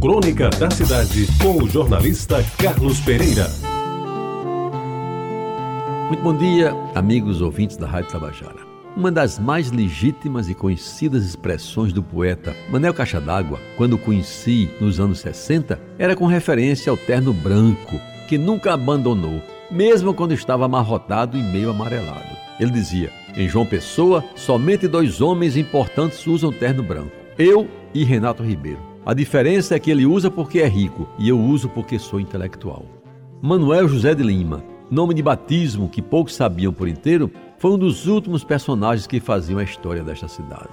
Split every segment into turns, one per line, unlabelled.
Crônica da Cidade, com o jornalista Carlos Pereira.
Muito bom dia, amigos ouvintes da Rádio Tabajara. Uma das mais legítimas e conhecidas expressões do poeta Manel Caixa d'Água, quando o conheci nos anos 60, era com referência ao terno branco, que nunca abandonou, mesmo quando estava amarrotado e meio amarelado. Ele dizia: Em João Pessoa, somente dois homens importantes usam terno branco: eu e Renato Ribeiro. A diferença é que ele usa porque é rico e eu uso porque sou intelectual. Manuel José de Lima, nome de batismo que poucos sabiam por inteiro, foi um dos últimos personagens que faziam a história desta cidade.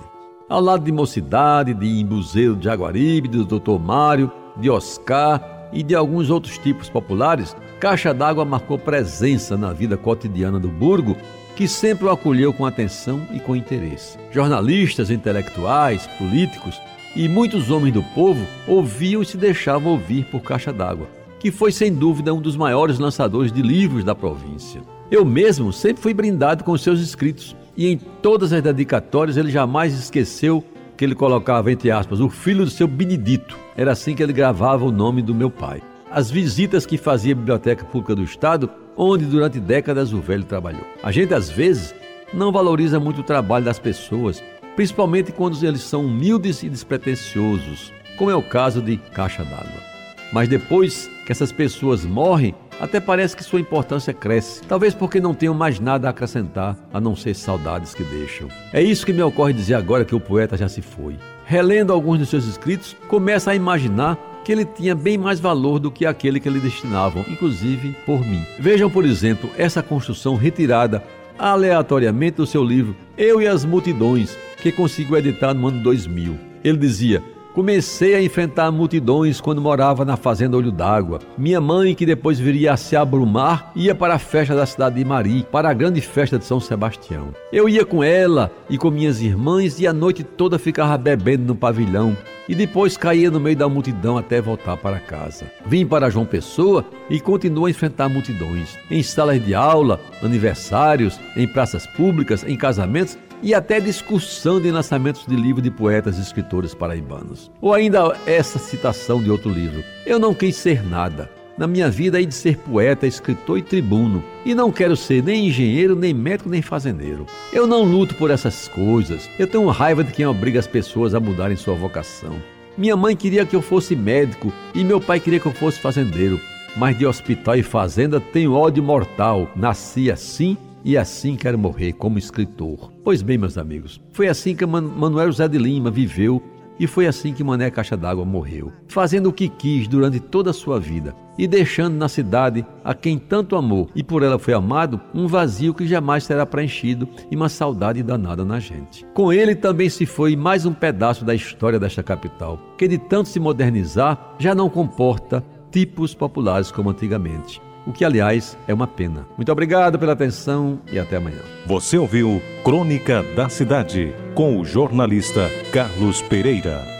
Ao lado de Mocidade, de Imbuzeiro de Jaguaribe, do Dr. Mário, de Oscar e de alguns outros tipos populares, Caixa d'Água marcou presença na vida cotidiana do Burgo, que sempre o acolheu com atenção e com interesse. Jornalistas, intelectuais, políticos e muitos homens do povo ouviam e se deixavam ouvir por Caixa d'Água, que foi sem dúvida um dos maiores lançadores de livros da província. Eu mesmo sempre fui brindado com seus escritos e em todas as dedicatórias ele jamais esqueceu que ele colocava entre aspas o filho do seu Benedito. Era assim que ele gravava o nome do meu pai. As visitas que fazia à Biblioteca Pública do Estado, onde durante décadas o velho trabalhou. A gente às vezes não valoriza muito o trabalho das pessoas principalmente quando eles são humildes e despretensiosos, como é o caso de Caixa d'Água. Mas depois que essas pessoas morrem, até parece que sua importância cresce, talvez porque não tenham mais nada a acrescentar a não ser saudades que deixam. É isso que me ocorre dizer agora que o poeta já se foi. Relendo alguns de seus escritos, começa a imaginar que ele tinha bem mais valor do que aquele que lhe destinavam, inclusive por mim. Vejam, por exemplo, essa construção retirada aleatoriamente do seu livro Eu e as Multidões, que conseguiu editar no ano 2000. Ele dizia: Comecei a enfrentar multidões quando morava na fazenda Olho d'Água. Minha mãe, que depois viria a se abrumar, ia para a festa da cidade de Mari, para a grande festa de São Sebastião. Eu ia com ela e com minhas irmãs e a noite toda ficava bebendo no pavilhão e depois caía no meio da multidão até voltar para casa. Vim para João Pessoa e continuo a enfrentar multidões em salas de aula, aniversários, em praças públicas, em casamentos e até discussão de lançamentos de livros de poetas e escritores paraibanos. Ou ainda essa citação de outro livro: Eu não quis ser nada. Na minha vida hei de ser poeta, escritor e tribuno, e não quero ser nem engenheiro, nem médico, nem fazendeiro. Eu não luto por essas coisas. Eu tenho raiva de quem obriga as pessoas a mudarem sua vocação. Minha mãe queria que eu fosse médico e meu pai queria que eu fosse fazendeiro. Mas de hospital e fazenda tenho ódio mortal. Nasci assim e assim quero morrer como escritor. Pois bem, meus amigos, foi assim que Manuel José de Lima viveu e foi assim que Mané Caixa d'Água morreu, fazendo o que quis durante toda a sua vida e deixando na cidade a quem tanto amou e por ela foi amado um vazio que jamais será preenchido e uma saudade danada na gente. Com ele também se foi mais um pedaço da história desta capital, que de tanto se modernizar já não comporta tipos populares como antigamente o que, aliás, é uma pena. Muito obrigado pela atenção e até amanhã.
Você ouviu Crônica da Cidade, com o jornalista Carlos Pereira.